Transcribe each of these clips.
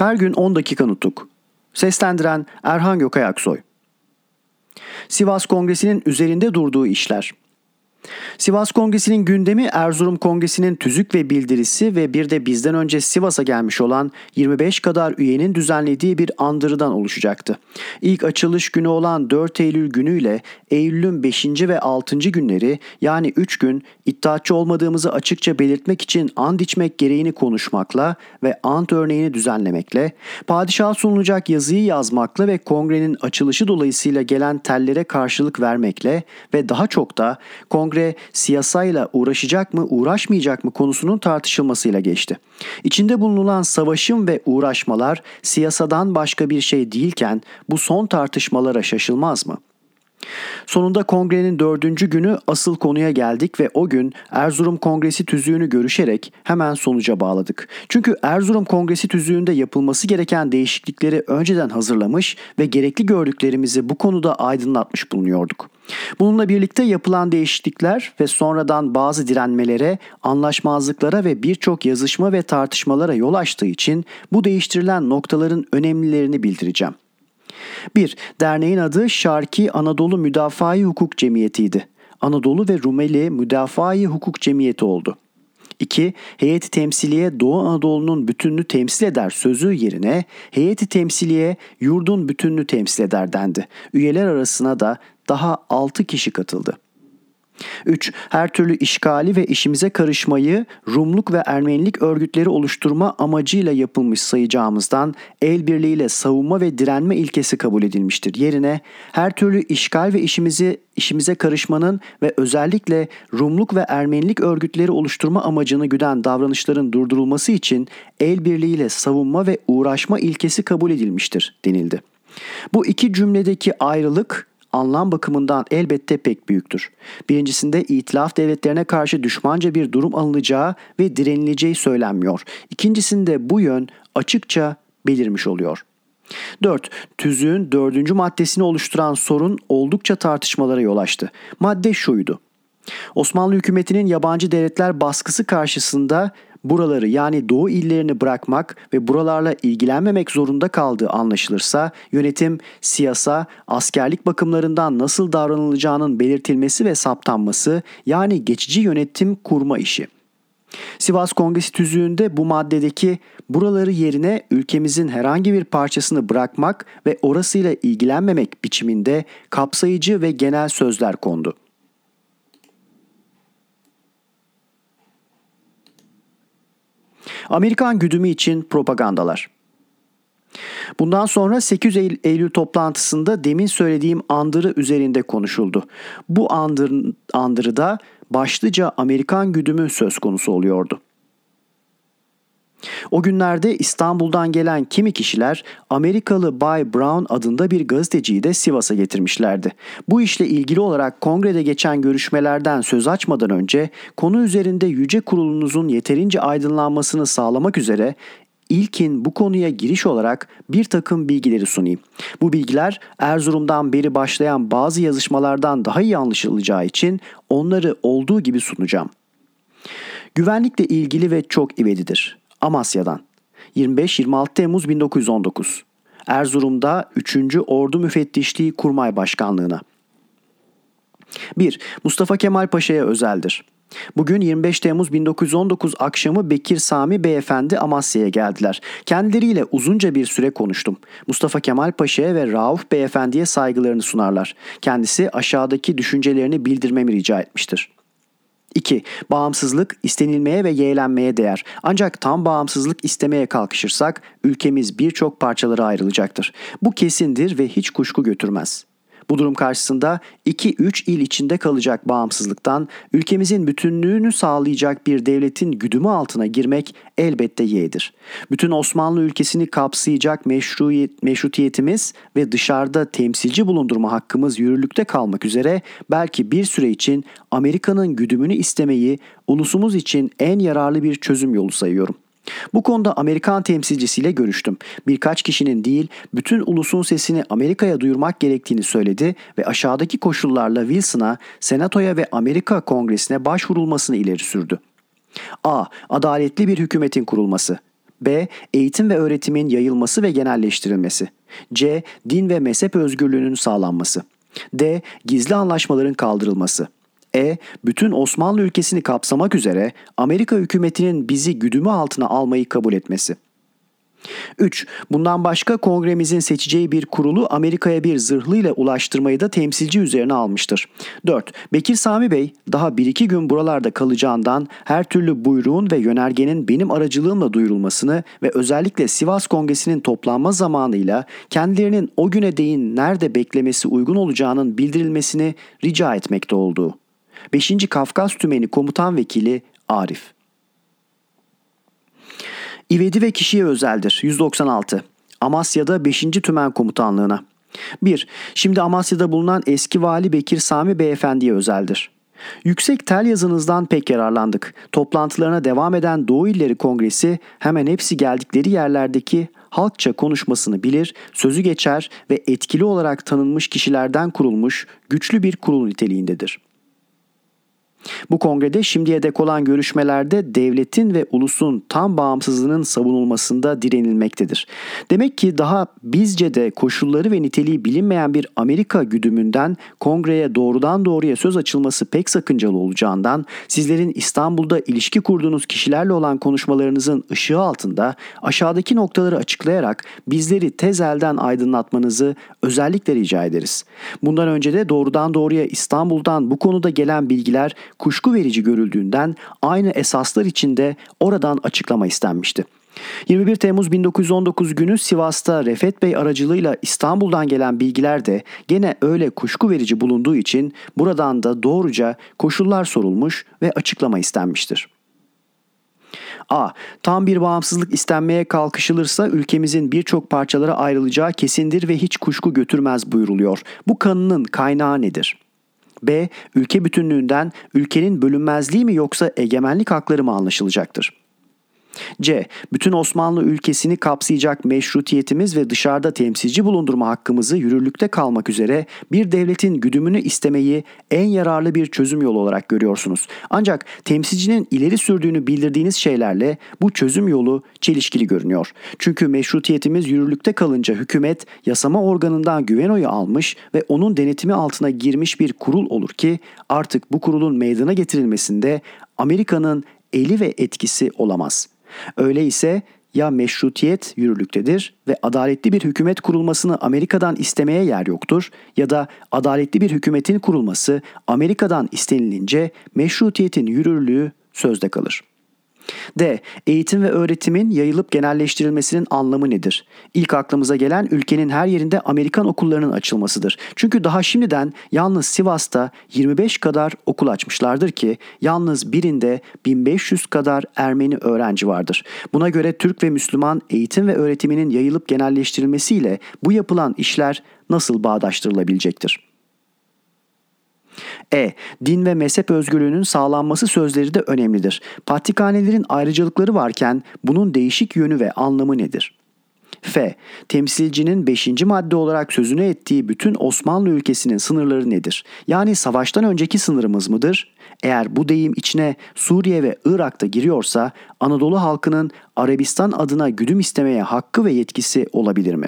Her gün 10 dakika nutuk. Seslendiren Erhan Gökayaksoy. Sivas Kongresi'nin üzerinde durduğu işler. Sivas Kongresi'nin gündemi Erzurum Kongresi'nin tüzük ve bildirisi ve bir de bizden önce Sivas'a gelmiş olan 25 kadar üyenin düzenlediği bir andırıdan oluşacaktı. İlk açılış günü olan 4 Eylül günüyle Eylül'ün 5. ve 6. günleri yani 3 gün iddiatçı olmadığımızı açıkça belirtmek için and içmek gereğini konuşmakla ve ant örneğini düzenlemekle, padişaha sunulacak yazıyı yazmakla ve kongrenin açılışı dolayısıyla gelen tellere karşılık vermekle ve daha çok da kongre siyasayla uğraşacak mı uğraşmayacak mı konusunun tartışılmasıyla geçti. İçinde bulunulan savaşın ve uğraşmalar siyasadan başka bir şey değilken bu son tartışmalara şaşılmaz mı?'' Sonunda kongrenin dördüncü günü asıl konuya geldik ve o gün Erzurum Kongresi tüzüğünü görüşerek hemen sonuca bağladık. Çünkü Erzurum Kongresi tüzüğünde yapılması gereken değişiklikleri önceden hazırlamış ve gerekli gördüklerimizi bu konuda aydınlatmış bulunuyorduk. Bununla birlikte yapılan değişiklikler ve sonradan bazı direnmelere, anlaşmazlıklara ve birçok yazışma ve tartışmalara yol açtığı için bu değiştirilen noktaların önemlilerini bildireceğim. 1. Derneğin adı Şarki Anadolu Müdafaa Hukuk Cemiyeti'ydi. Anadolu ve Rumeli Müdafaa Hukuk Cemiyeti oldu. 2. Heyeti temsiliye Doğu Anadolu'nun bütününü temsil eder sözü yerine heyeti temsiliye yurdun bütününü temsil eder dendi. Üyeler arasına da daha 6 kişi katıldı. 3. Her türlü işgali ve işimize karışmayı Rumluk ve Ermenilik örgütleri oluşturma amacıyla yapılmış sayacağımızdan el birliğiyle savunma ve direnme ilkesi kabul edilmiştir. Yerine her türlü işgal ve işimizi işimize karışmanın ve özellikle Rumluk ve Ermenilik örgütleri oluşturma amacını güden davranışların durdurulması için el birliğiyle savunma ve uğraşma ilkesi kabul edilmiştir denildi. Bu iki cümledeki ayrılık anlam bakımından elbette pek büyüktür. Birincisinde itilaf devletlerine karşı düşmanca bir durum alınacağı ve direnileceği söylenmiyor. İkincisinde bu yön açıkça belirmiş oluyor. 4. Tüzüğün dördüncü maddesini oluşturan sorun oldukça tartışmalara yol açtı. Madde şuydu. Osmanlı hükümetinin yabancı devletler baskısı karşısında buraları yani doğu illerini bırakmak ve buralarla ilgilenmemek zorunda kaldığı anlaşılırsa yönetim, siyasa, askerlik bakımlarından nasıl davranılacağının belirtilmesi ve saptanması yani geçici yönetim kurma işi. Sivas Kongresi tüzüğünde bu maddedeki buraları yerine ülkemizin herhangi bir parçasını bırakmak ve orasıyla ilgilenmemek biçiminde kapsayıcı ve genel sözler kondu. Amerikan güdümü için propagandalar. Bundan sonra 8 Eylül toplantısında demin söylediğim andırı üzerinde konuşuldu. Bu andır, andırıda başlıca Amerikan güdümü söz konusu oluyordu. O günlerde İstanbul'dan gelen kimi kişiler Amerikalı Bay Brown adında bir gazeteciyi de Sivas'a getirmişlerdi. Bu işle ilgili olarak kongrede geçen görüşmelerden söz açmadan önce konu üzerinde yüce kurulunuzun yeterince aydınlanmasını sağlamak üzere İlkin bu konuya giriş olarak bir takım bilgileri sunayım. Bu bilgiler Erzurum'dan beri başlayan bazı yazışmalardan daha iyi anlaşılacağı için onları olduğu gibi sunacağım. Güvenlikle ilgili ve çok ivedidir. Amasya'dan 25-26 Temmuz 1919 Erzurum'da 3. Ordu Müfettişliği Kurmay Başkanlığı'na 1. Mustafa Kemal Paşa'ya özeldir. Bugün 25 Temmuz 1919 akşamı Bekir Sami Beyefendi Amasya'ya geldiler. Kendileriyle uzunca bir süre konuştum. Mustafa Kemal Paşa'ya ve Rauf Beyefendi'ye saygılarını sunarlar. Kendisi aşağıdaki düşüncelerini bildirmemi rica etmiştir. 2. Bağımsızlık istenilmeye ve yeğlenmeye değer. Ancak tam bağımsızlık istemeye kalkışırsak ülkemiz birçok parçalara ayrılacaktır. Bu kesindir ve hiç kuşku götürmez. Bu durum karşısında 2-3 il içinde kalacak bağımsızlıktan ülkemizin bütünlüğünü sağlayacak bir devletin güdümü altına girmek elbette yeğdir. Bütün Osmanlı ülkesini kapsayacak meşruiyet, meşrutiyetimiz ve dışarıda temsilci bulundurma hakkımız yürürlükte kalmak üzere belki bir süre için Amerika'nın güdümünü istemeyi ulusumuz için en yararlı bir çözüm yolu sayıyorum.'' Bu konuda Amerikan temsilcisiyle görüştüm. Birkaç kişinin değil, bütün ulusun sesini Amerika'ya duyurmak gerektiğini söyledi ve aşağıdaki koşullarla Wilson'a, Senatoya ve Amerika Kongresi'ne başvurulmasını ileri sürdü. A. Adaletli bir hükümetin kurulması. B. Eğitim ve öğretimin yayılması ve genelleştirilmesi. C. Din ve mezhep özgürlüğünün sağlanması. D. Gizli anlaşmaların kaldırılması. E. Bütün Osmanlı ülkesini kapsamak üzere Amerika hükümetinin bizi güdümü altına almayı kabul etmesi. 3. Bundan başka kongremizin seçeceği bir kurulu Amerika'ya bir zırhlı ile ulaştırmayı da temsilci üzerine almıştır. 4. Bekir Sami Bey daha 1-2 gün buralarda kalacağından her türlü buyruğun ve yönergenin benim aracılığımla duyurulmasını ve özellikle Sivas Kongresi'nin toplanma zamanıyla kendilerinin o güne değin nerede beklemesi uygun olacağının bildirilmesini rica etmekte olduğu. 5. Kafkas Tümeni Komutan Vekili Arif İvedi ve kişiye özeldir. 196. Amasya'da 5. Tümen Komutanlığına. 1. Şimdi Amasya'da bulunan eski vali Bekir Sami Beyefendi'ye özeldir. Yüksek tel yazınızdan pek yararlandık. Toplantılarına devam eden Doğu İlleri Kongresi hemen hepsi geldikleri yerlerdeki halkça konuşmasını bilir, sözü geçer ve etkili olarak tanınmış kişilerden kurulmuş güçlü bir kurul niteliğindedir.'' Bu kongrede şimdiye dek olan görüşmelerde devletin ve ulusun tam bağımsızlığının savunulmasında direnilmektedir. Demek ki daha bizce de koşulları ve niteliği bilinmeyen bir Amerika güdümünden kongreye doğrudan doğruya söz açılması pek sakıncalı olacağından sizlerin İstanbul'da ilişki kurduğunuz kişilerle olan konuşmalarınızın ışığı altında aşağıdaki noktaları açıklayarak bizleri tez elden aydınlatmanızı özellikle rica ederiz. Bundan önce de doğrudan doğruya İstanbul'dan bu konuda gelen bilgiler kuşku verici görüldüğünden aynı esaslar içinde oradan açıklama istenmişti. 21 Temmuz 1919 günü Sivas'ta Refet Bey aracılığıyla İstanbul'dan gelen bilgiler de gene öyle kuşku verici bulunduğu için buradan da doğruca koşullar sorulmuş ve açıklama istenmiştir. A. Tam bir bağımsızlık istenmeye kalkışılırsa ülkemizin birçok parçalara ayrılacağı kesindir ve hiç kuşku götürmez buyuruluyor. Bu kanının kaynağı nedir? B. Ülke bütünlüğünden ülkenin bölünmezliği mi yoksa egemenlik hakları mı anlaşılacaktır? C. Bütün Osmanlı ülkesini kapsayacak meşrutiyetimiz ve dışarıda temsilci bulundurma hakkımızı yürürlükte kalmak üzere bir devletin güdümünü istemeyi en yararlı bir çözüm yolu olarak görüyorsunuz. Ancak temsilcinin ileri sürdüğünü bildirdiğiniz şeylerle bu çözüm yolu çelişkili görünüyor. Çünkü meşrutiyetimiz yürürlükte kalınca hükümet yasama organından güven oyu almış ve onun denetimi altına girmiş bir kurul olur ki artık bu kurulun meydana getirilmesinde Amerika'nın eli ve etkisi olamaz. Öyleyse ya meşrutiyet yürürlüktedir ve adaletli bir hükümet kurulmasını Amerika'dan istemeye yer yoktur ya da adaletli bir hükümetin kurulması Amerika'dan istenilince meşrutiyetin yürürlüğü sözde kalır. D. Eğitim ve öğretimin yayılıp genelleştirilmesinin anlamı nedir? İlk aklımıza gelen ülkenin her yerinde Amerikan okullarının açılmasıdır. Çünkü daha şimdiden yalnız Sivas'ta 25 kadar okul açmışlardır ki yalnız birinde 1500 kadar Ermeni öğrenci vardır. Buna göre Türk ve Müslüman eğitim ve öğretiminin yayılıp genelleştirilmesiyle bu yapılan işler nasıl bağdaştırılabilecektir? E. Din ve mezhep özgürlüğünün sağlanması sözleri de önemlidir. Patrikhanelerin ayrıcalıkları varken bunun değişik yönü ve anlamı nedir? F. Temsilcinin 5. madde olarak sözünü ettiği bütün Osmanlı ülkesinin sınırları nedir? Yani savaştan önceki sınırımız mıdır? Eğer bu deyim içine Suriye ve Irak'ta giriyorsa Anadolu halkının Arabistan adına güdüm istemeye hakkı ve yetkisi olabilir mi?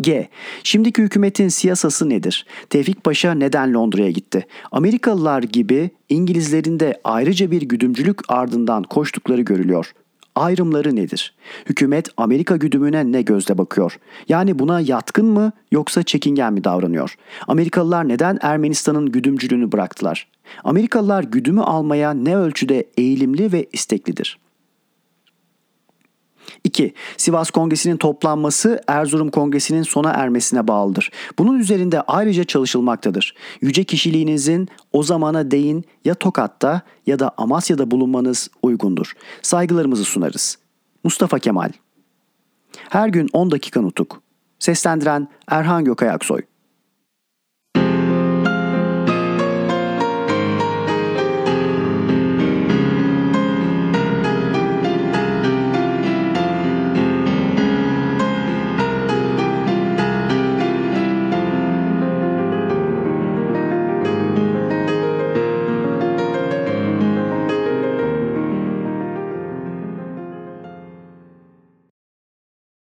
G. Şimdiki hükümetin siyasası nedir? Tevfik Paşa neden Londra'ya gitti? Amerikalılar gibi İngilizlerin de ayrıca bir güdümcülük ardından koştukları görülüyor. Ayrımları nedir? Hükümet Amerika güdümüne ne gözle bakıyor? Yani buna yatkın mı yoksa çekingen mi davranıyor? Amerikalılar neden Ermenistan'ın güdümcülüğünü bıraktılar? Amerikalılar güdümü almaya ne ölçüde eğilimli ve isteklidir?'' 2. Sivas Kongresi'nin toplanması Erzurum Kongresi'nin sona ermesine bağlıdır. Bunun üzerinde ayrıca çalışılmaktadır. Yüce kişiliğinizin o zamana değin ya Tokat'ta ya da Amasya'da bulunmanız uygundur. Saygılarımızı sunarız. Mustafa Kemal Her gün 10 dakika nutuk. Seslendiren Erhan Gökayaksoy